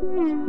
Thank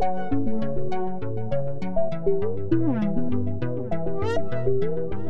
Thank you.